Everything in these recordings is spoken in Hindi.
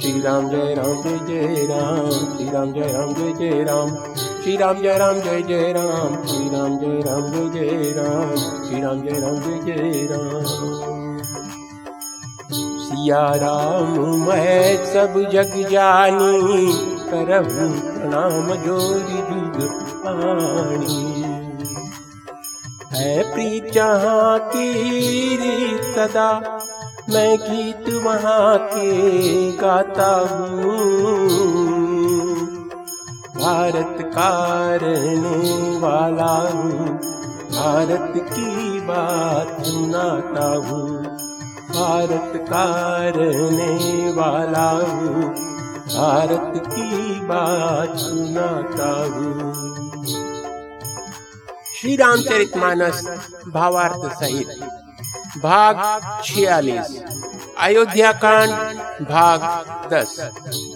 श्री राम जय राम, जय जय राम श्री राम जय राम, जय जय राम श्री राम जय राम, जय जय राम श्री राम जय राम, जय जय राम श्री राम जय राम, जय जय राम। सिया राम मैं सब जग जानी करहु प्रणाम जोरी जुग पाणी है प्रीत जहाँ की सदा मैं गीत वहाँ के गाता हूँ। भारत का रहने वाला हूँ। भारत की बात सुनाता हूँ। भारत का रहने वाला हूँ। भारत की बात सुनाता हूँ। श्री रामचरित मानस भावार्थ सहित। भाग छियालीस। अयोध्या कांड, भाग दस।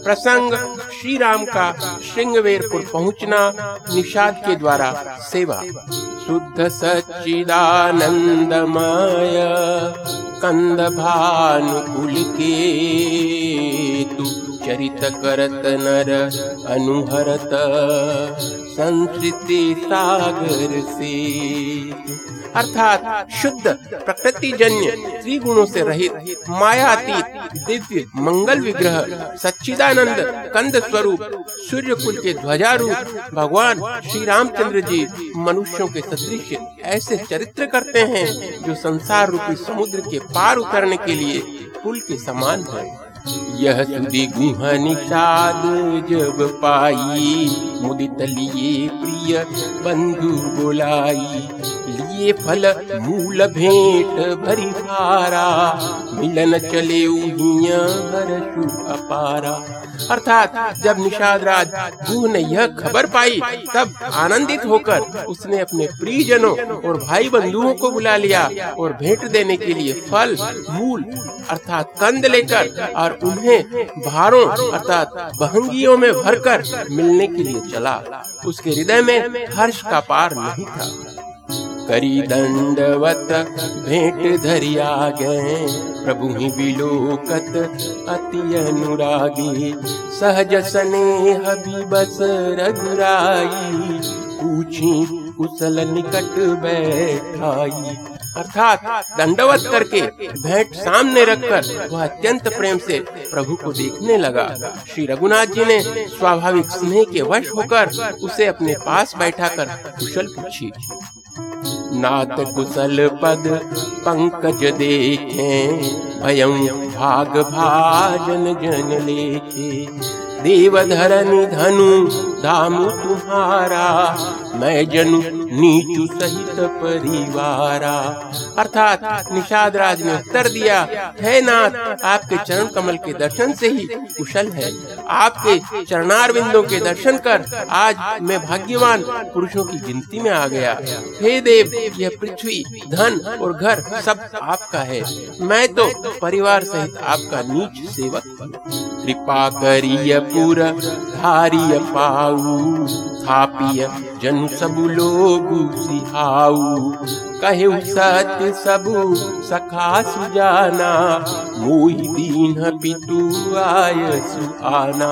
प्रसंग श्री राम का श्रृंगवेरपुर पहुँचना निषाद के द्वारा सेवा। शुद्ध सच्चिदानंदमय कंद भानुकुल के तू चरित करत नर अनुहरत। संस्कृति सागर से। अर्थात शुद्ध प्रकृति जन्य त्रिगुणों से रहित, मायातीत, दिव्य, मंगल विग्रह, सच्चिदानंद, कंद स्वरूप सूर्य कुल के ध्वजारूप, भगवान श्री रामचंद्र जी मनुष्यों के सदृश ऐसे चरित्र करते हैं, जो संसार रूपी समुद्र के पार उतरने के लिए पुल के समान है। यह सुधि गुह निषाद जब पाई, मुदित लिए प्रिय बंधु बोलाई। लिए फल मूल भेंट भरी भारा मिलन चले अपारा। अर्थात जब निषाद राज गुह ने यह खबर पाई, तब आनंदित होकर उसने अपने प्रियजनों और भाई बंधुओं को बुला लिया और भेंट देने के लिए फल, मूल, अर्थात कंद लेकर और उन्हें भारों अर्थात बहंगियों में भरकर मिलने के लिए चला। उसके हृदय में हर्ष का पार नहीं था। करी दंडवत भेंट धरिया गए प्रभु ही विलोकत अति अनुरागी। सहज स्नेह बस रघुराई, पूछी कुशल निकट बैठाई। अर्थात दंडवत करके भेंट सामने रखकर वह अत्यंत प्रेम से प्रभु को देखने लगा। श्री रघुनाथ जी ने स्वाभाविक स्नेह के वश होकर उसे अपने पास बैठाकर कुशल पूछी, नाथ कुशल पद पंकज देखे भयं भाग भाजन जन लेखे देव धरन धनु धाम तुम्हारा, मैं जनु नीचु सहित परिवारा। अर्थात निषाद राज ने उत्तर दिया, है नाथ, आपके चरण कमल के दर्शन से ही कुशल है। आपके चरणार चरणारविंदों के दर्शन कर आज मैं भाग्यवान पुरुषों की गिनती में आ गया। हे देव, यह पृथ्वी, धन और घर सब आपका है। मैं तो परिवार सहित आपका नीच सेवक कृपा करिय पुर धारिय पाऊ थापिय जन सब लोग सिहाऊ। कहे सत्य सबु सखा सुजाना मोहि दीन पितु आय सुआना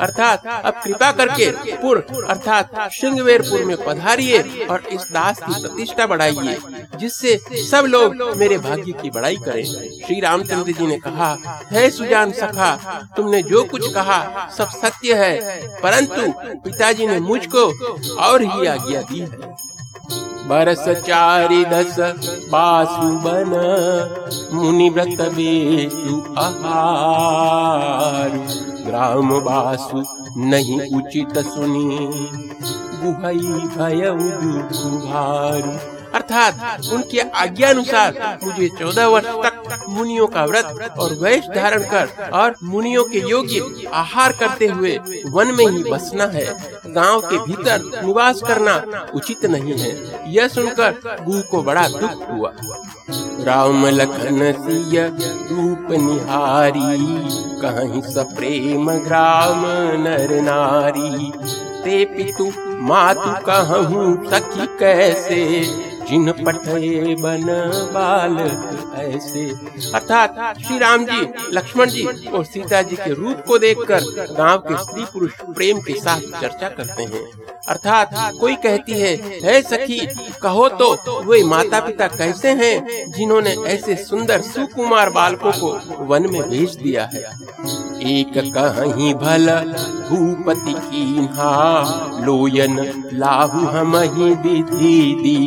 अर्थात अब कृपा करके पुर, अर्थात श्रृंगवेरपुर में पधारिए और इस दास की प्रतिष्ठा बढ़ाइए, जिससे सब लोग मेरे भाग्य की बड़ाई करें। श्री रामचंद्र जी ने कहा, है सुजान सखा, तुमने जो कुछ कहा सब सत्य है, परंतु पिताजी ने मुझको और ही आज्ञा दी है। दस बासु बन मुनि व्रत बेसु आहार। ग्राम बासु नहीं उचित सुनी। गुहई भय भारू अर्थात उनके आज्ञा अनुसार मुझे चौदह वर्ष तक मुनियों का व्रत और वैश धारण कर और मुनियों के योग्य आहार करते हुए वन में ही बसना है। गाँव के भीतर निवास करना उचित नहीं है। यह सुनकर गुह को बड़ा दुख हुआ। राम लखन सिय रूप निहारी, कहीं सप्रेम ग्राम नर नारी। ते पितु मातु कहूँ सखी कैसे? जिन पठे बन बाल ऐसे। अर्थात श्री राम जी, लक्ष्मण जी और सीता जी के रूप को देखकर गाँव के स्त्री पुरुष प्रेम के साथ चर्चा करते हैं। अर्थात कोई कहती है है सखी, कहो तो वे माता पिता कैसे हैं जिन्होंने ऐसे सुंदर सुकुमार बालकों को वन में भेज दिया है? एक कहीं भल भूपति की लोयन लाहु हम ही विधि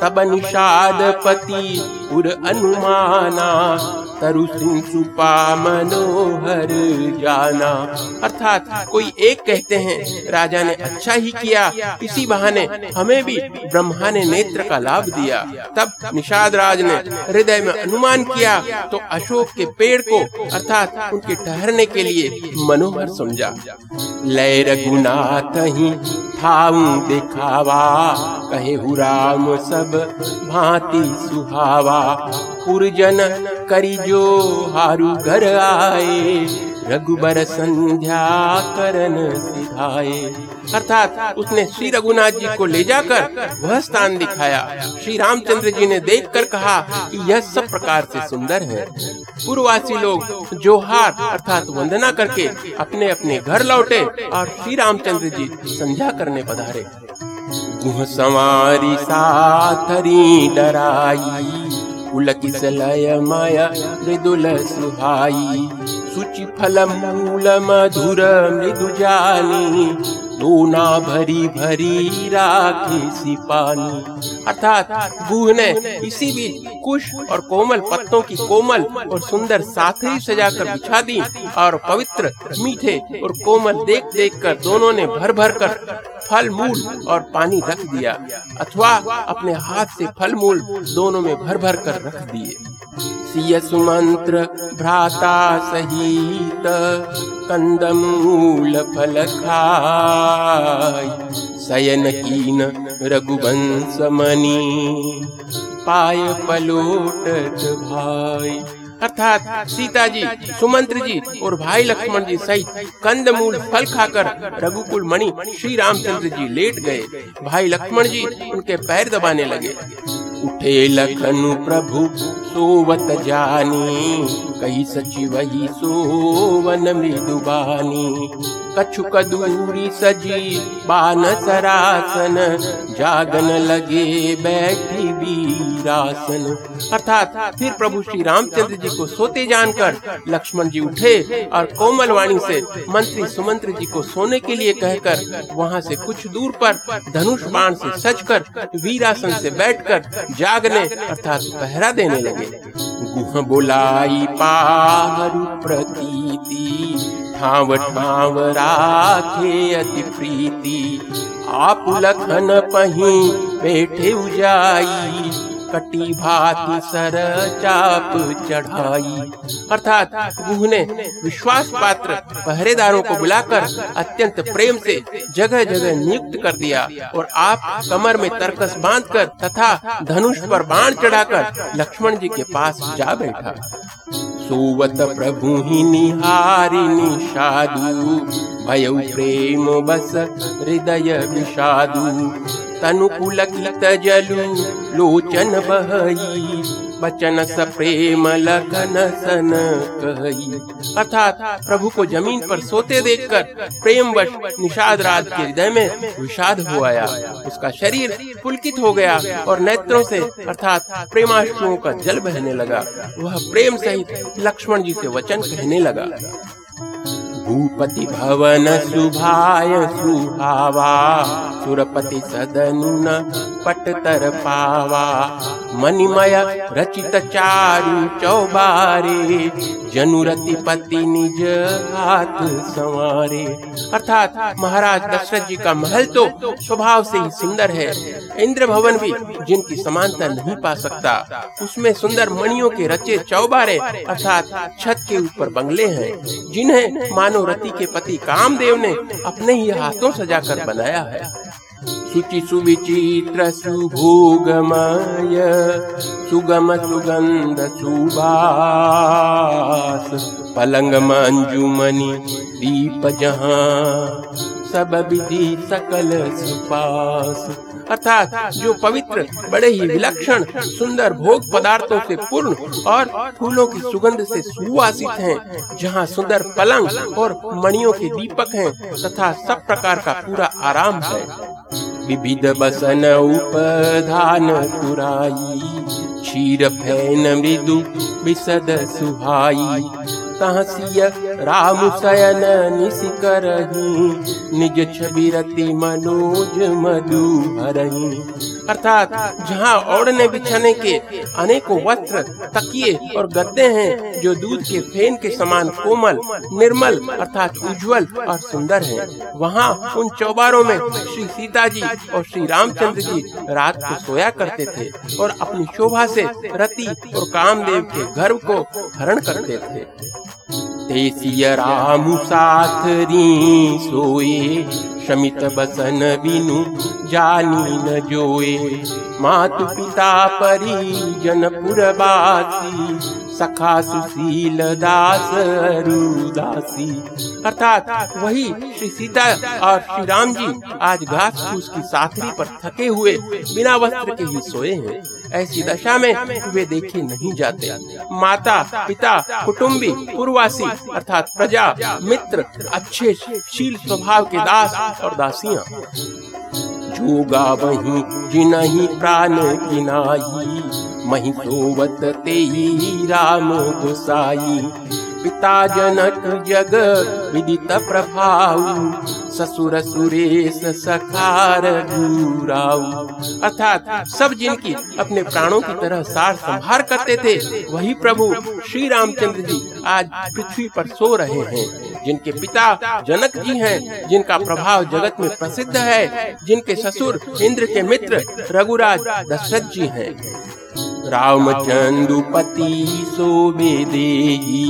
तब निषाद पति पुर अनुमाना, तरु सुपा मनोहर जाना। अर्थात कोई एक कहते हैं, राजा ने अच्छा ही किया, इसी बहाने हमें भी ब्रह्मा ने नेत्र का लाभ दिया। तब निषाद राज ने हृदय में अनुमान किया तो अशोक के पेड़ को, अर्थात उनके ठहरने के लिए मनोहर समझा। लय रघुनाथ ही ठाऊ दिखावा, कहे राम सब भांति सुहावा, पुरजन करी जो हारू घर आए, रघुबर संध्या करन सिधाए। अर्थात उसने श्री रघुनाथ जी को ले जाकर वह स्थान दिखाया। श्री रामचंद्र जी ने देखकर कहा कि यह सब प्रकार से सुंदर है। पूर्ववासी लोग जोहार अर्थात वंदना करके अपने अपने घर लौटे और श्री रामचंद्र जी संध्या करने पधारे। गुह सवारी साथरी डराई पुलकिसलय मय मृदुल सुहाई। सुचि फल मूल मधुर मृदु जानी दोना भरी भरी राखी सिपानी। अर्थात बूह ने इसी बीच कुश और कोमल पत्तों की कोमल और सुंदर साथरी सजाकर बिछा दी और पवित्र, मीठे और कोमल देख देख कर दोनों ने भर भर कर फल मूल और पानी रख दिया, अथवा अपने हाथ से फल मूल दोनों में भर भर कर रख दिए। सुमंत्र, भ्राता सहित कंदमूल फल खाय सयन कीन रघुवंश मनी, पाय पलोटत भाई। अर्थात सीता जी सुमंत्र जी और भाई लक्ष्मण जी सहित कंद मूल फल खाकर रघुकुल मणि श्री रामचंद्र जी लेट गए। भाई लक्ष्मण जी उनके पैर दबाने लगे। उठे लखनु प्रभु, सोवत जानी। कही सची वही सोवन मृदुबानी कछु कदूरी सजी बान सरासन। जागन लगे बैठी वीरासन। अर्थात फिर प्रभु श्री रामचंद्र जी को सोते जानकर लक्ष्मण जी उठे और कोमल वाणी से मंत्री सुमंत्र जी को सोने के लिए कहकर वहाँ से कुछ दूर पर धनुष बाण से सजकर वीरासन से बैठकर जागने अर्थात पहरा देने लगे। गुह बुलाई पारु प्रतीति ठाव ठाव राखे अति प्रीति। आप लखन पही बैठे उजाई कटी भाती, सर चाप चढ़ाई। अर्थात गुह ने विश्वास पात्र पहरेदारों को बुलाकर अत्यंत प्रेम से जगह जगह नियुक्त कर दिया और आप कमर में तरकस बांधकर तथा धनुष पर बाण चढ़ाकर लक्ष्मण जी के पास जा बैठा। सुवत प्रभु ही निहारी निषादु भय प्रेम बस हृदय विषादु। तनु पुलकित जलु लोचन बहई, बचन स प्रेम लगन सन कही। अर्थात प्रभु को ज़मीन पर सोते देखकर प्रेम वश निषाद राज के हृदय में विषाद हो आया। उसका शरीर पुलकित हो गया और नेत्रों से अर्थात प्रेमाश्रुओं का जल बहने लगा। वह प्रेम सहित लक्ष्मण जी से वचन कहने लगा। भूपति भवन सुभाय सुहावा, सुरपति सदन पट तर पावा। मणिमय रचित चारु चौबारे जनुरति पति निज हाथ संवारे। अर्थात महाराज दशरथ जी का महल तो स्वभाव से ही सुंदर है। इंद्र भवन भी जिनकी समानता नहीं पा सकता, उसमें सुंदर मणियों के रचे चौबारे, अर्थात छत के ऊपर बंगले हैं, जिन्हें मानो रति के पति कामदेव ने अपने ही हाथों सजाकर बनाया है। शुचि सुविचित्र सुभोगमय सुगम सुगंध सुबास, पलंग मंजुमणि दीप जहाँ, सब विधि सकल सुपास। अर्थात जो पवित्र बड़े ही विलक्षण सुंदर भोग पदार्थों से पूर्ण और फूलों की सुगंध से सुवासित हैं, जहाँ सुंदर पलंग और मणियों के दीपक हैं तथा सब प्रकार का पूरा आराम है। विविध बसन उपधान तुराई क्षीर फ़ैन मृदु विसद सुहाई तहसिय राम शयन निशिकर निज छवि रति मनोज मधु भरही अर्थात जहाँ ओढ़ने बिछाने के अनेकों वस्त्र, तकिए और गद्दे हैं जो दूध के फेन के समान कोमल, निर्मल अर्थात उज्जवल और सुंदर हैं। वहाँ उन चौबारों में श्री सीता जी और श्री रामचंद्र जी रात को सोया करते थे और अपनी शोभा से रति और कामदेव के गर्व को हरण करते थे तेसिय रामु साथ री सोए शमित बसन बिनु जानी न जोए। मातु पिता परिजन पुरबासी सखा सुशील दास रुदासी अर्थात वही श्री सीता और श्री राम जी आज घास फूस की साखरी पर थके हुए, बिना वस्त्र के ही सोए हैं। ऐसी दशा में वे देखे नहीं जाते। माता, पिता कुटुम्बी पूर्वासी, अर्थात प्रजा, मित्र, अच्छे, शील स्वभाव के दास और दासियाँ। जोगा वही जिनही प्राण किनाई मही सोवत ते राम गोसाई पिता जनक जग विदित प्रभाव, ससुर सुरेश सखार अर्थात सब जिनकी अपने प्राणों की तरह सार संभार करते थे, वही प्रभु श्री रामचंद्र जी आज पृथ्वी पर सो रहे हैं। जिनके पिता जनक जी हैं, जिनका प्रभाव जगत में प्रसिद्ध है, जिनके ससुर इंद्र के मित्र रघुराज दशरथ जी हैं। रामचंदुपति सोबे देही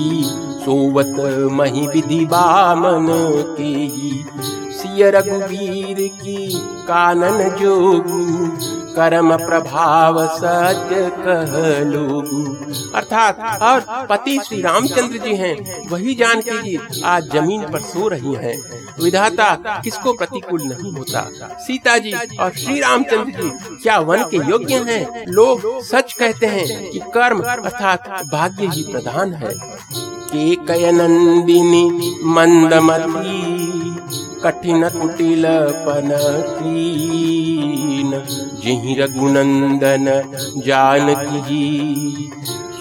सोवत मही विधि बामन के सिय रघुवीर की कानन जोगु कर्म प्रभाव सत्य कह लोगु अर्थात और पति श्री रामचंद्र जी हैं, वही जानकी जी आज ज़मीन पर सो रही हैं। विधाता किसको प्रतिकूल नहीं होता? सीता जी और श्री रामचंद्र जी क्या वन के योग्य हैं? लोग सच कहते हैं कि कर्म अर्थात भाग्य ही प्रधान है। के कयनंदिनी मंदमती। कठिन कुटिल पन जिहि रघुनंदन जानकी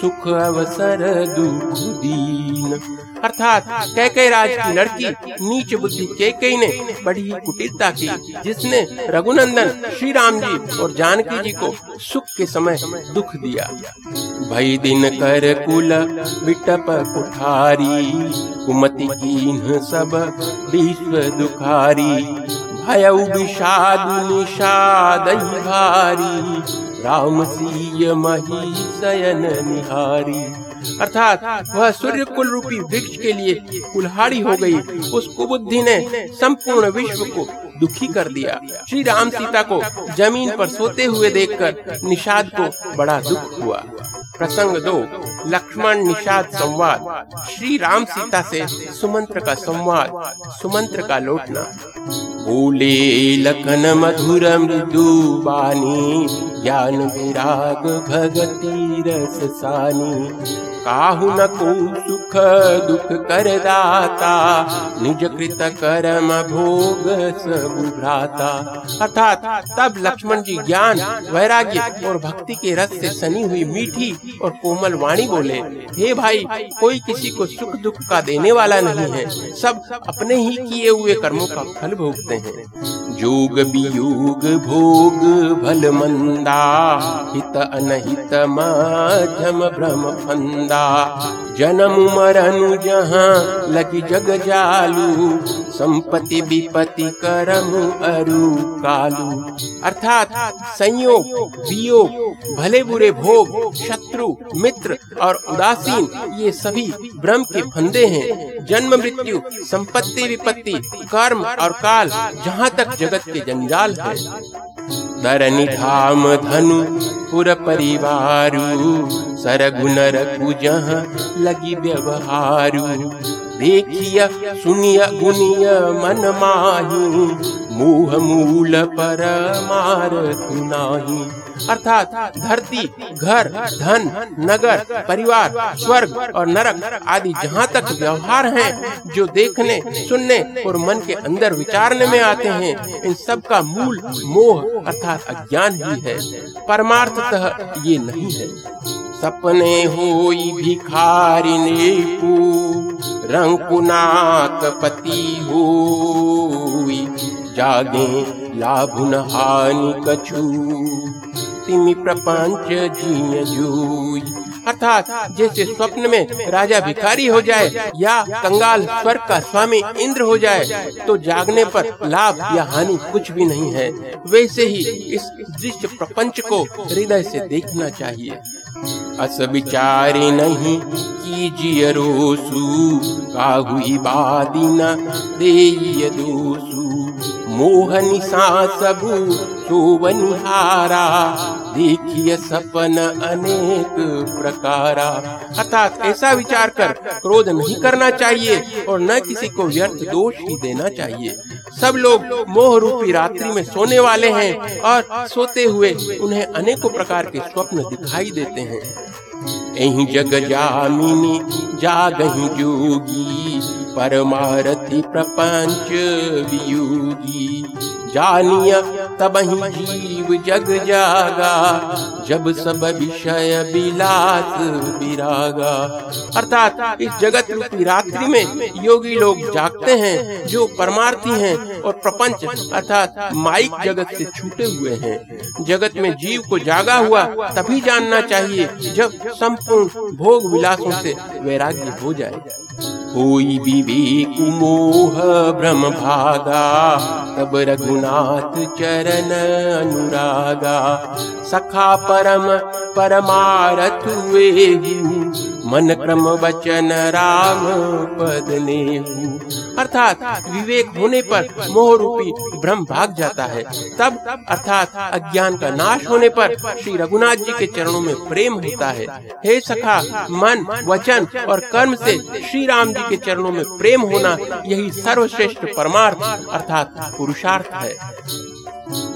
सुख अवसर दुख दीन अर्थात कैके राज की लड़की, नीच बुद्धि कैके ने बड़ी कुटिलता की, जिसने रघुनंदन श्री राम जी और जानकी जी को सुख के समय दुख दिया। भई दिन कर कुल बिटप कुठारी, कुमति की सब विश्व दुखारी भय विषाद निषाद भारी राम सीय मही शयन निहारी। अर्थात वह सूर्य कुल रूपी वृक्ष के लिए कुल्हाड़ी हो गई। उस कुबुद्धि ने संपूर्ण विश्व को दुखी कर दिया। श्री राम सीता को ज़मीन पर सोते हुए देखकर निषाद को बड़ा दुख हुआ। प्रसंग दो, लक्ष्मण निषाद संवाद। श्री राम सीता से सुमंत्र का संवाद, सुमंत्र का लौटना। बोले लखन मधुर मृदु बानी, ज्ञान विराग भगती रस सानी। काहु न को सुख दुख कर दाता, निज कृत कर्म भोग सब भ्राता। अर्थात तब लक्ष्मण जी ज्ञान, वैराग्य और भक्ति के रस से सनी हुई मीठी और कोमल वाणी बोले, हे भाई, कोई किसी को सुख दुख का देने वाला नहीं है। सब अपने ही किए हुए कर्मों का फल भोगते हैं। जोग वियोग भोग भल मंदा हित अनहित मध्यम भ्रम फंदा जन्म मरनु जहाँ लगी जग जालू, संपत्ति विपत्ति करम अरु कालू। अर्थात संयोग, वियोग, भले बुरे भोग, शत्रु, मित्र और उदासीन, ये सभी ब्रह्म के फंदे हैं। जन्म, मृत्यु, संपत्ति, विपत्ति, कर्म और काल जहाँ तक जगत के जंजाल है। धरनी धाम धनु, पुर परिवारु सरगुन रघु जहाँ लगी व्यवहारु। देखिय, सुनिय, गुनिय, मन माही मुह मूल पर नाही. अर्थात धरती, घर, धन, नगर, परिवार, स्वर्ग और नरक आदि जहाँ तक व्यवहार हैं, जो देखने, सुनने और मन के अंदर विचारने में आते हैं, इन सब का मूल मोह अर्थात अज्ञान ही है। परमार्थतः ये नहीं है। सपने होई भिखारिने को रंकुनाक पति होई। जागे लाभुन हानि कछु। तिमि प्रपंच जिय जूई। अर्थात जैसे स्वप्न में राजा भिखारी हो जाए या कंगाल स्वर्ग का स्वामी इंद्र हो जाए तो जागने पर लाभ या हानि कुछ भी नहीं है। वैसे ही इस दृश्य प्रपंच को हृदय से देखना चाहिए। अस विचारे नहीं कीजिए रोसु काहुई बादी न दे दोसु। मोहनी सा सबू सोवनिहारा देखिए सपन अनेक प्रकारा। अर्थात ऐसा विचार कर क्रोध नहीं करना चाहिए और न किसी को व्यर्थ दोष ही देना चाहिए। सब लोग मोह रूपी रात्रि में सोने वाले हैं और सोते हुए उन्हें अनेकों प्रकार के स्वप्न दिखाई देते हैं। यही जग जामिनी, जागही जोगी, परमारथी प्रपंच वियोगी। जानिया तब ही जीव जग जागा, जब सब विषय विलास विरागा। अर्थात इस जगत रूपी रात्रि में योगी लोग जागते हैं, जो परमार्थी हैं और प्रपंच, अर्थात माइक जगत से छूटे हुए हैं। जगत में जीव को जागा हुआ तभी जानना चाहिए, जब संपूर्ण भोग विलासों से वैराग्य हो जाए। कोई विवेक मोह ब्रह्म भागा, तब रघुनाथ चरण अनुरागा। सखा परम, परमारथ वे मन क्रम वचन राम पद ने अर्थात विवेक होने पर मोह रूपी भ्रम भाग जाता है। तब अर्थात अज्ञान का नाश होने पर श्री रघुनाथ जी के चरणों में प्रेम होता है। हे सखा, मन, वचन और कर्म से श्री राम जी के चरणों में प्रेम होना यही सर्वश्रेष्ठ परमार्थ, अर्थात पुरुषार्थ है।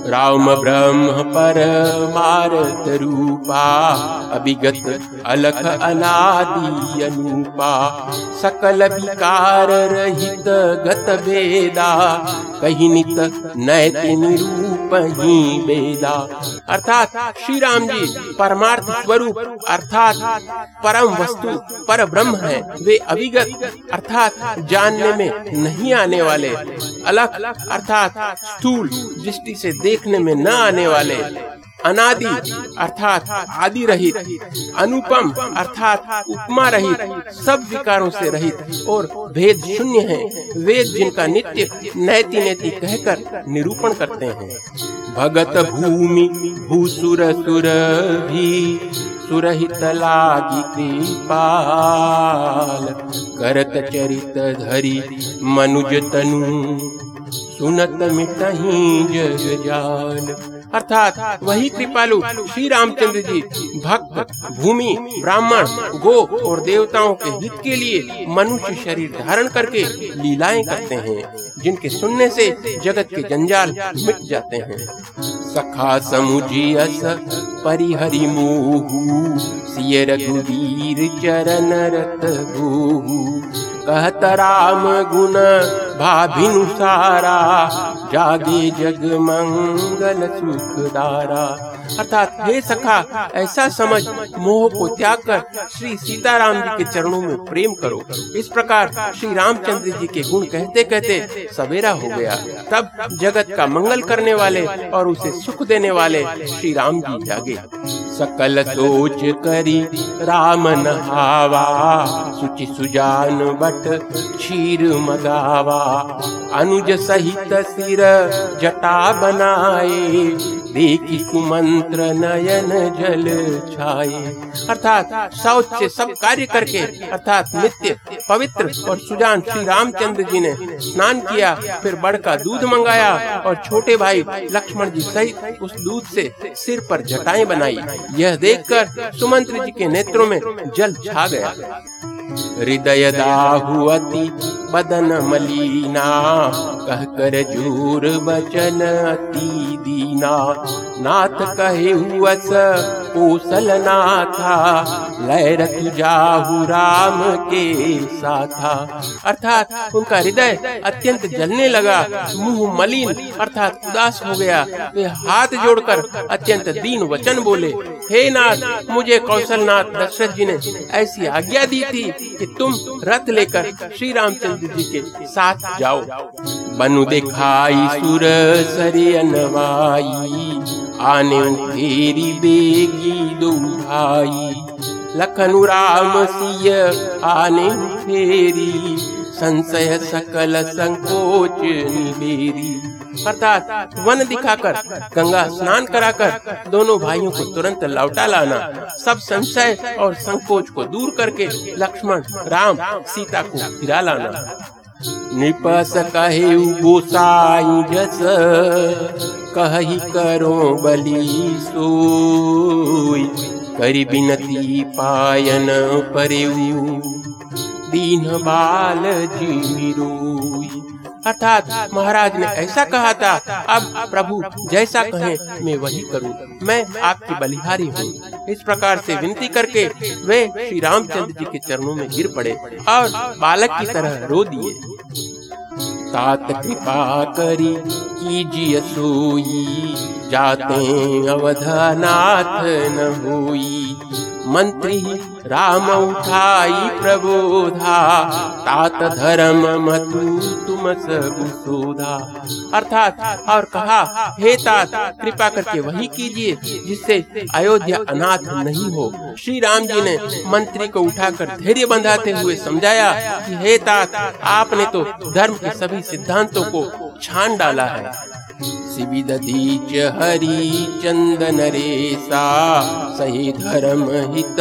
राम ब्रह्म परमारथ रूपा, अभिगत अलख अनादि अनुपा, सकल विकार रहित गत वेदा कही नित नैति ही वेदा अर्थात श्री राम जी परमार्थ स्वरूप, अर्थात परम वस्तु, पर ब्रह्म है। वे अभिगत, अर्थात जानने में नहीं आने वाले। अलग अर्थात स्थूल, दृष्टि से देखने में न आने वाले। अनादि अर्थात आदि रहित अनुपम अर्थात उपमा रहित सब विकारों से रहित और भेद शून्य है। वेद जिनका नित्य नैति नैति कहकर निरूपण करते हैं। भगत भूमि, भूसुर सुर भी, सुरहित लागी कृपाल, करत चरित धरि मनुज तनु, सुनत मिटही जग जाल। अर्थात वही कृपालु श्री रामचंद्र जी भक्त, भूमि, ब्राह्मण गो और देवताओं के हित के लिए मनुष्य शरीर धारण करके लीलाएँ करते हैं, जिनके सुनने से जगत के जंजाल मिट जाते हैं। सखा समुझियस परिहरि मोहू सिय रघुवीर चरण रत कहत राम गुण भाभिनुसारा जागे जा जगमङ्गल चुकारा अर्थात, हे सखा, ऐसा समझ, मोह को त्याग कर श्री सीताराम जी के चरणों में प्रेम करो। इस प्रकार श्री रामचंद्र जी के गुण कहते कहते सवेरा हो गया। तब जगत का मंगल करने वाले और उसे सुख देने वाले श्री राम जी जागे। सकल सोच करी राम नहावा, सुचि सुजान बट क्षीर मगावा। अनुज सहित सिर जटा बनाए देखी सुमंत्र नयन जल छाए अर्थात शौच से सब कार्य करके, अर्थात नित्य, पवित्र और सुजान श्री रामचंद्र जी ने स्नान किया, फिर बड़ का दूध मंगाया और छोटे भाई लक्ष्मण जी सहित उस दूध से सिर पर जटाएँ बनाई। यह देखकर सुमंत्र जी के नेत्रों में जल छा गया। हृदयदाहुवति मदनमलीना कह कर जूर वचन अति दीना। नाथ कहे हुवस कौशल नाथा लय रख जाहु राम के साथा। अर्थात उनका हृदय अत्यंत जलने लगा, मुँह मलिन, अर्थात उदास हो गया। वे हाथ जोड़कर अत्यंत दीन वचन बोले, हे नाथ, मुझे कौशल नाथ दशरथ जी ने ऐसी आज्ञा दी थी कि तुम रथ लेकर श्री रामचंद्र जी के साथ जाओ। बनु दिखाई सुर सरियनवाई आने फेरी बेगी दो भाई, लखनु राम सिय आने फेरी, संशय सकल संकोच निबेरी अर्थात वन दिखाकर, गंगा स्नान कराकर, दोनों भाइयों को तुरंत लौटा लाना, सब संशय और संकोच को दूर करके लक्ष्मण, राम, सीता को फिरा लाना। निपस कहे गोसाई जस, कही करो बलि सोई। करी बिनती पायन परेऊ दीन बाल जी रोई अर्थात महाराज ने ऐसा कहा था, अब प्रभु जैसा कहे, मैं वही करूँ। मैं आपकी बलिहारी हूँ। इस प्रकार से विनती करके वे श्री रामचंद्र जी के चरणों में गिर पड़े और बालक की तरह रो दिए। तात कृपा करी कीजिए सोई जाते अवधनाथ हुई मंत्री राम उठाई प्रबोधा। तात धर्म मतु तुम सब सोधा अर्थात, और कहा, हे तात, कृपा करके वही कीजिए जिससे अयोध्या अनाथ नहीं हो। श्री राम जी ने मंत्री को उठाकर धैर्य बंधाते हुए समझाया कि, हे तात, आपने तो धर्म के सभी सिद्धांतों को छान डाला है। शिविदीच हरि चंदन रेसा सही धर्म हित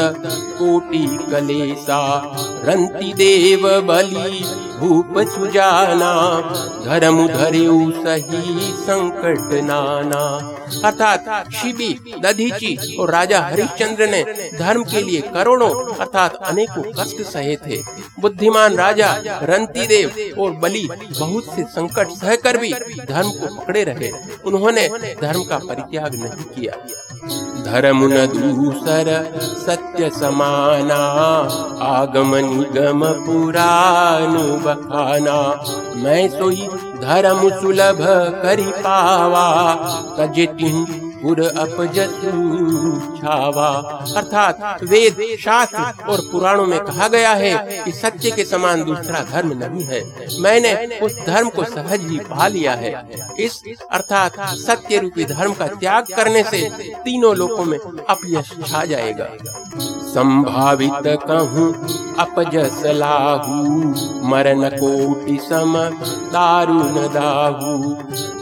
कोटि कलेसा। रंति देव बलि, भूप सुजाना, धर्म धरेऊ सही संकट नाना। अर्थात शिवी दधीची और राजा हरिश्चंद्र ने धर्म के लिए करोड़ों, अर्थात अनेकों कष्ट सहे थे। बुद्धिमान राजा रंती देव और बलि बहुत से संकट सहकर भी धर्म को पकड़े रहे, उन्होंने धर्म का परित्याग नहीं किया। धर्म न दूसर सत्य समाना, आगम निगम पुराण बखाना मैं सोई धर्म सुलभ करी पावा पुर छावा। अर्थात वेद शास्त्र और पुराणों में कहा गया है कि सत्य के समान दूसरा धर्म नहीं है। मैंने उस धर्म को सहज ही पा लिया है। इस अर्थात सत्य रूपी धर्म का त्याग करने से तीनों लोकों में अपयश छा जाएगा। संभावित कहूँ, अपजस लाहू, मरण कोटि सम दाहू।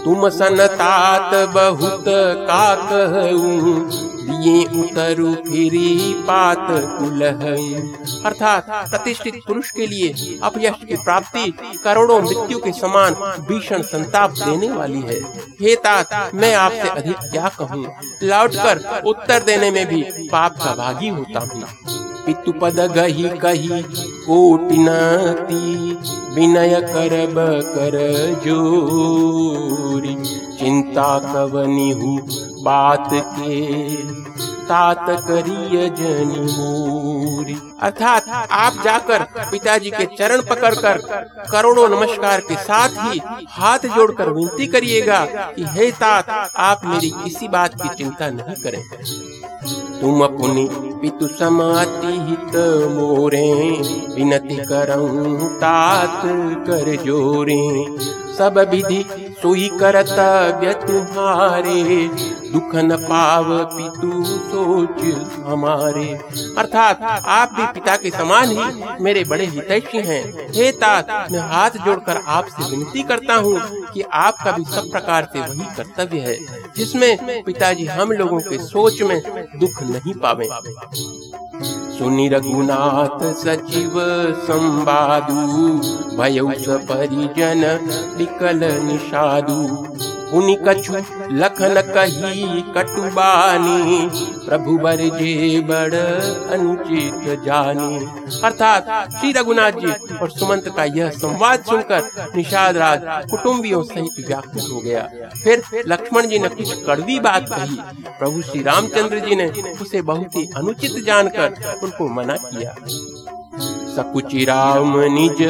तुम सनतात बहुत का कहूँ दिए उतरु फिरी पात कुलह अर्थात प्रतिष्ठित पुरुष के लिए अपयश की प्राप्ति करोड़ों मृत्यु के समान भीषण संताप देने वाली है। हे तात, मैं आपसे अधिक क्या कहूँ? लौटकर उत्तर देने में भी पाप का भागी होता हूँ। पितु पद गही कही कोटिनाती विनय करब कर जोरी। चिंता कवनी हूँ बात के। तात करिय अर्थात आप जाकर पिताजी के चरण पकड़कर करोड़ों नमस्कार के साथ ही हाथ जोड़कर विनती करिएगा कि, हे तात, आप मेरी किसी बात की चिंता नहीं करें। तुम अपनी पितु समाति हित मोरे। विनती करऊं तात कर जोरे। सब विधि सोई करतव्य तुम्हारे। दुख न पाव पितु सोच हमारे। अर्थात आप भी पिता के समान ही मेरे बड़े हितैषी हैं। हे तात, मैं हाथ जोड़कर आपसे विनती करता हूँ कि आपका भी सब प्रकार से वही कर्तव्य है, जिसमें पिताजी हम लोगों के सोच में दुख नहीं पावे। सुनि रघुनाथ सचिव संवादु भय परिजन विकल निषादु उनि कछु लखन कही कटुबानी प्रभु बर जे बड़ अनुचित जानी। अर्थात श्री रघुनाथ जी और सुमंत का यह संवाद सुनकर निषाद राज कुटुम्बियों सहित व्याकुल हो गया। फिर लक्ष्मण जी ने कुछ कड़वी बात कही। प्रभु श्री रामचंद्र जी ने उसे बहुत ही अनुचित जानकर उनको मना किया। सकुचि राम निज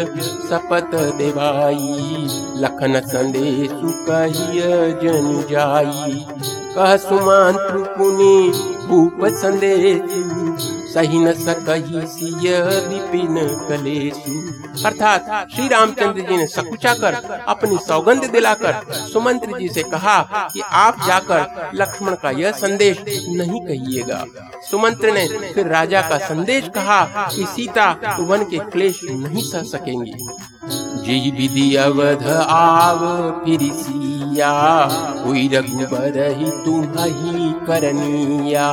सपत देवाई लखन संदेश कहिय जन जाई। कह सुमंत्र पुनि भूप संदेश सही न सकही विपिन अर्थात श्री रामचंद्र जी ने सकुचा कर अपनी सौगंध दिलाकर सुमंत्र जी से कहा कि आप जाकर लक्ष्मण का यह संदेश नहीं कहिएगा। सुमंत्र ने फिर राजा का संदेश कहा कि सीता वन के क्लेश नहीं सह सकेंगी। जी विधि अवध आव फिर सिया हुई रघुबर ही तुम्ही करनिया।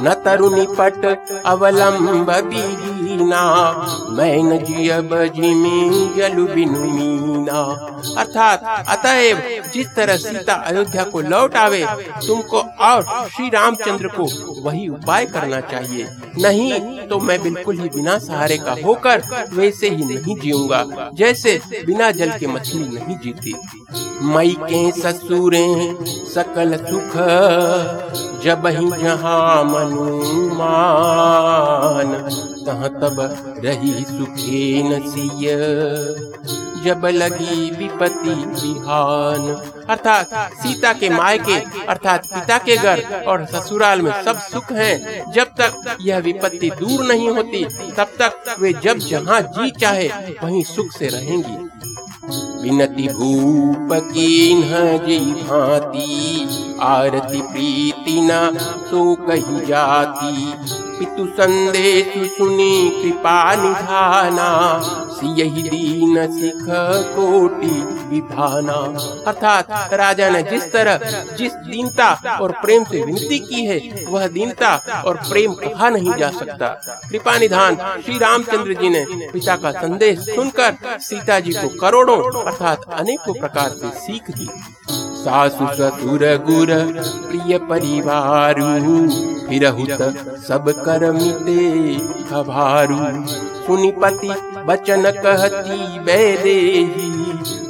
न तरुणी पट अवलंब बीना मैन जियब जिमी जलु बिनु मीना। अर्थात, अतएव, जिस तरह सीता अयोध्या को लौट आवे, तुमको और श्री रामचंद्र को वही उपाय करना चाहिए। नहीं तो मैं बिल्कुल ही बिना सहारे का होकर वैसे ही नहीं जीऊँगा, जैसे बिना जल के मछली नहीं जीती। मई के ससुरे, सकल सुख, जब ही जहाँ मनुमान। तब रही सुखे नसीय जब लगी विपत्ति बिहान अर्थात सीता के मायके, अर्थात पिता के घर और ससुराल में सब सुख हैं। जब तक यह विपत्ति दूर नहीं होती, तब तक वे जब जहाँ जी चाहे, वहीं सुख से रहेंगी। विनति भूप की भांति, आरती प्रीति न सो कही जाती। पितु संदेश सुनी, कृपा निधाना। यही दीन सिख कोटि विधाना। अर्थात राजा ने जिस तरह जिस दीनता और प्रेम से विनती की है, वह दीनता और प्रेम कहा नहीं जा सकता। कृपा निधान, श्री रामचंद्र जी ने पिता का संदेश सुनकर सीता जी को करोड़ों, अर्थात अनेकों प्रकार से सीख दी। सासु ससुर गुर प्रिय परिवार फिर सब कर मिटे खबारू सुनिपति बचन कहती बैदेही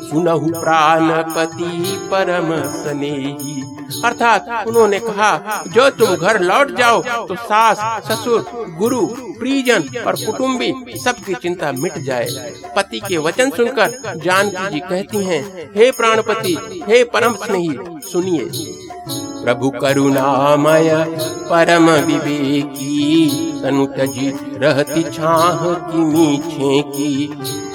सुनहु प्राणपति परम स्नेही अर्थात उन्होंने कहा, जो तुम घर लौट जाओ तो सास, ससुर, गुरु प्रिजन और कुटुम्बी सबकी चिंता मिट जाए। पति के वचन सुनकर जानकी जी कहती हैं, हे प्राणपति, हे परम स्नेही, सुनिए। प्रभु करुणामय, परम विवेकी, तनु तजी रहती छाह की मीछे की।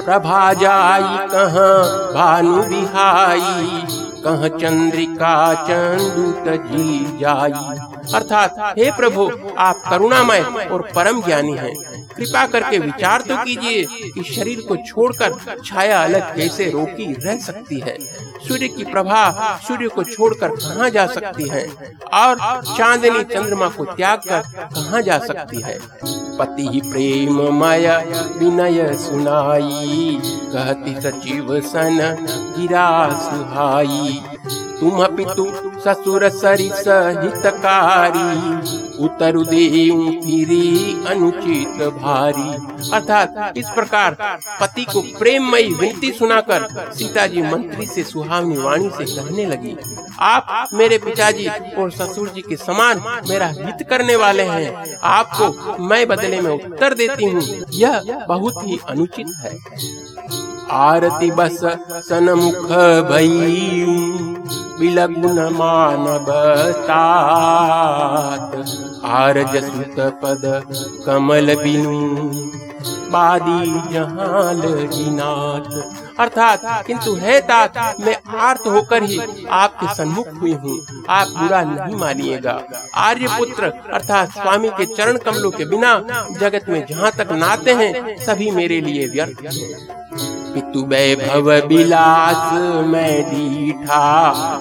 प्रभा जाई कहाँ, भानु बिहाई कह चंद्रिका चंदुत जी जाई अर्थात, हे प्रभु, आप करुणामय और परम ज्ञानी हैं। कृपा करके विचार तो कीजिए कि शरीर को छोड़कर छाया अलग कैसे रोकी रह सकती है। सूर्य की प्रभा सूर्य को छोड़कर कहाँ जा सकती है? और चांदनी चंद्रमा को त्याग कर कहाँ जा सकती है? पति ही प्रेम माया विनय सुनाई, कहती सचिव सन गिरा सुहाई। तुम पितु ससुर सरिस हितकारी उतर फिरी अनुचित भारी। अर्थात इस प्रकार पति को प्रेममयी विनती सुनाकर सीता जी मंत्री से सुहावनी वाणी से कहने लगी, आप मेरे पिताजी और ससुर जी के समान मेरा हित करने वाले हैं। आपको मैं बदले में उत्तर देती हूँ। यह बहुत ही अनुचित है। आरती बस सनमुख भई विलग्न तात। आरज सुत पद कमल बिनु, बादी जहाल अर्थात, किंतु है तात, मैं आर्त होकर ही आपके सन्मुख हुई हूँ। आप बुरा नहीं मानिएगा। आर्य पुत्र अर्थात स्वामी के चरण कमलों के बिना जगत में जहाँ तक नाते हैं, सभी मेरे लिए व्यर्थ हैं। पितु वैभव बिलास मैं दीठा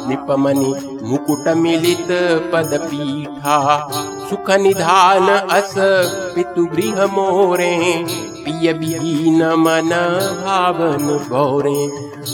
निपमनि मुकुट मिलित पद पीठा सुख निधान अस पितु गृह मोरे पिय विहीन मन भावन गौरे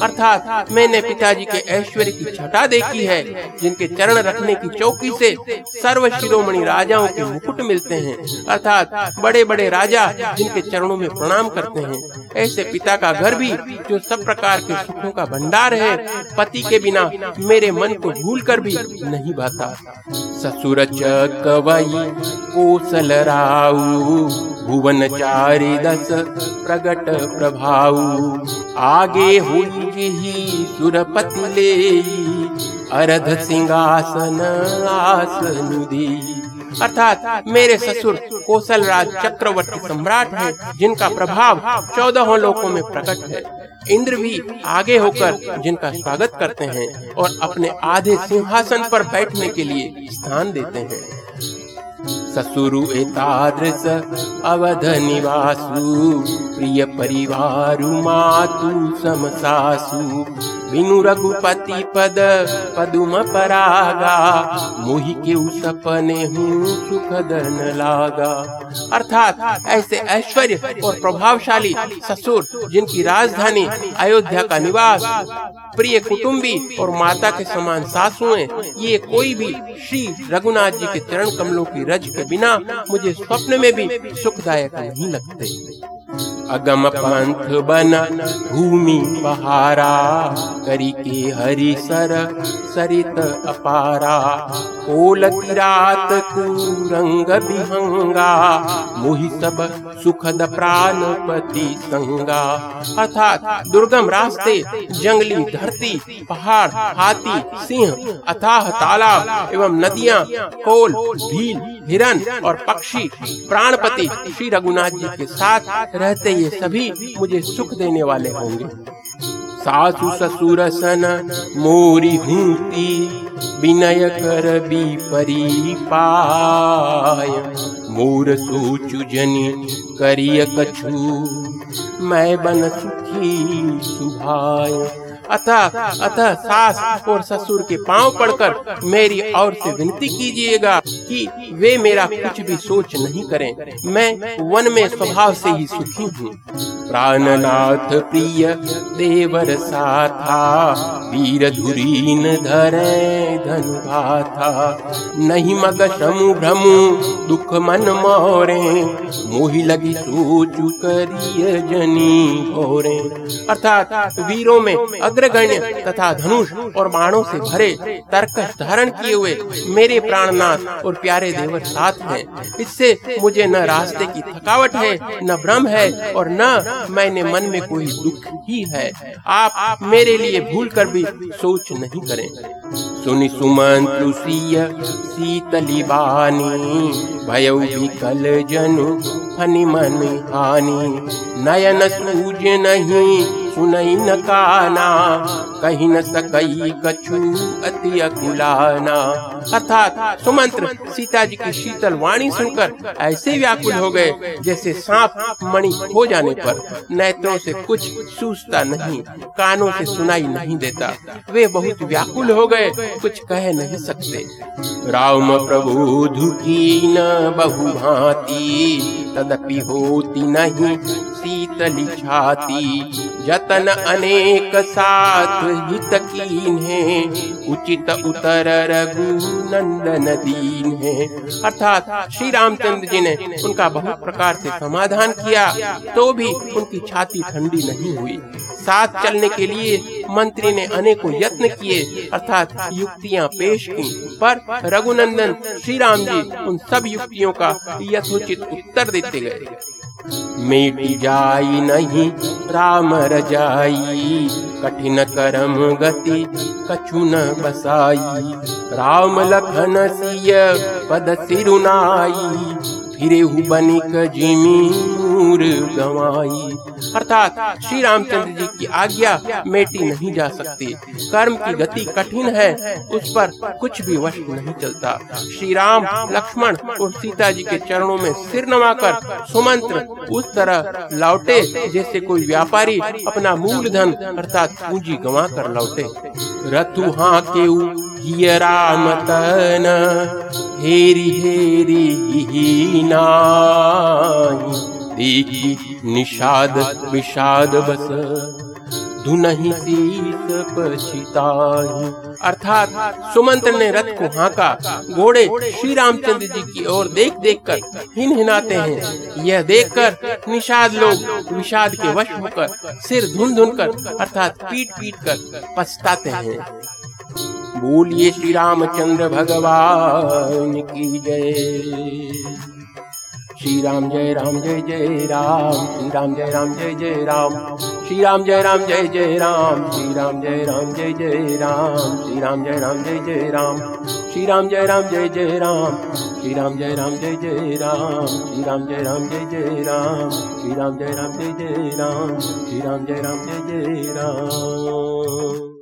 अर्थात मैंने पिताजी के ऐश्वर्य की छटा देखी है, जिनके चरण रखने की चौकी से सर्व शिरोमणि राजाओं के मुकुट मिलते हैं। अर्थात बड़े बड़े राजा जिनके चरणों में प्रणाम करते हैं। ऐसे पिता का घर भी, जो सब प्रकार के सुखों का भंडार है, पति के बिना मेरे मन को भूल कर भी नहीं भाता। ससुर चकवई, कोसल राऊ भुवन चारि दस प्रगट प्रभाऊ। आगे हुई ही सुरपति ले अरध सिंहासन आसन दी। अर्थात मेरे ससुर कौशल राज चक्रवर्ती सम्राट है, जिनका प्रभाव चौदह लोकों में प्रकट है। इंद्र भी आगे होकर जिनका स्वागत करते हैं और अपने आधे सिंहासन पर बैठने के लिए स्थान देते हैं। ससुरु एतादृश अवध निवासु, प्रिय परिवारु मातु समसासु। बिनु रघुपति पद पदुम परागा, मोहि के सपने हूँ सुख धन लागा। अर्थात ऐसे ऐश्वर्य और प्रभावशाली ससुर जिनकी राजधानी अयोध्या का निवास, प्रिय कुटुंबी और माता के समान सासुएँ, ये कोई भी श्री रघुनाथ जी के चरण कमलों की रज के बिना मुझे स्वप्न में भी सुखदायक नहीं लगते। अगम पंथ बन भूमि पहारा करी के हरि सर, सरित अपारा। ओल रात रंग बिहंगा, मोहि सब सुखद प्राणपति संगा। अर्थात दुर्गम रास्ते, जंगली धरती, पहाड़, हाथी, सिंह, अथाह तालाब एवं नदियाँ कोल भील, हिरन और पक्षी, प्राणपति श्री रघुनाथ जी के साथ रहते ये सभी मुझे सुख देने वाले होंगे। सासु, ससुर, सन, मोरी हूती विनय कर भी परी पाय मोर सोचु, जनी करिय कछु, मैं बन सुखी, सुभाय। अतः अतः सास और ससुर के पाँव पड़कर मेरी और से विनती कीजिएगा कि वे मेरा कुछ भी सोच नहीं करें। मैं वन में स्वभाव से ही सुखी हूँ। प्राणनाथ प्रिय, देवर साथा, वीर धुरीन धरे था नहीं मग समु भ्रमु, दुख मन मोरे, मोही लगी सोचु करिय जनी भोरे। अर्थात वीरों में अग्रगण्य तथा धनुष और बाणों से भरे तर्कश धारण किए हुए मेरे प्राणनाथ और प्यारे देवर साथ हैं। इससे मुझे न रास्ते की थकावट है, न भ्रम है और न मैंने मन में कोई दुख ही है। आप मेरे लिए भूल कर भी सोच नहीं करें। सुनि सुमन तुसीय जनु मन हानि। नयन सूज नहीं सुनई न काना, कहीं न सकई कछु अति अकुलाना। अर्थात सुमंत्र सीता जी की शीतल वाणी सुनकर ऐसे व्याकुल हो गए, जैसे सांप मणि हो जाने पर नेत्रों से कुछ सूझता नहीं, कानों से सुनाई नहीं देता। वे बहुत व्याकुल हो गए, कुछ कह नहीं सकते। राम प्रभु धुकी न बहु भांति तदपि होती नहीं शीतली छाती जतन अनेक साथ हित कीन है उचित उतर रघु नंदन दीन है अर्थात श्री रामचंद्र जी ने उनका बहुत प्रकार से समाधान किया तो भी उनकी छाती ठंडी नहीं हुई। साथ चलने के लिए मंत्री ने अनेकों यत्न किए, अर्थात युक्तियाँ पेश की। पर रघुनंदन श्री राम जी उन सब युक्तियों का यथोचित उत्तर देते गए। मिट जाई नहीं राम रजाई। कठिन करम गति कछु न बसाई। राम लखन सिय पद सिरुनाई फिरे हु बनिक जिमी नूर गवाई। अर्थात श्री रामचंद्र जी की आज्ञा मेटी नहीं जा सकती। कर्म की गति कठिन है, उस पर कुछ भी वश नहीं चलता। श्री राम, लक्ष्मण और सीता जी के चरणों में सिर नवाकर सुमंत्र उस तरह लौटे जैसे कोई व्यापारी अपना मूलधन अर्थात पूंजी गवा कर लौटे। रतु हाँ के राम तन हेरी हेरी नाई देखी निषाद विषाद बस धुनहि पछिताई। अर्थात सुमंत्र ने रथ को हाँका, घोड़े श्री रामचंद्र जी की ओर देख देख कर हिन हिनाते हैं। यह देख कर निषाद लोग विषाद के वश होकर सिर धुन धुन कर अर्थात पीट पीट कर पछताते हैं। बोलिए श्री रामचंद्र भगवान की जय श्री राम जय राम जय जय राम श्री राम जय राम जय जय राम श्री राम जय राम जय जय राम श्री राम जय राम जय जय राम श्री राम जय राम जय जय राम श्री राम जय राम जय जय राम श्री राम जय राम जय जय राम श्री राम जय राम जय जय राम श्री राम जय राम जय जय राम श्री राम जय राम जय जय राम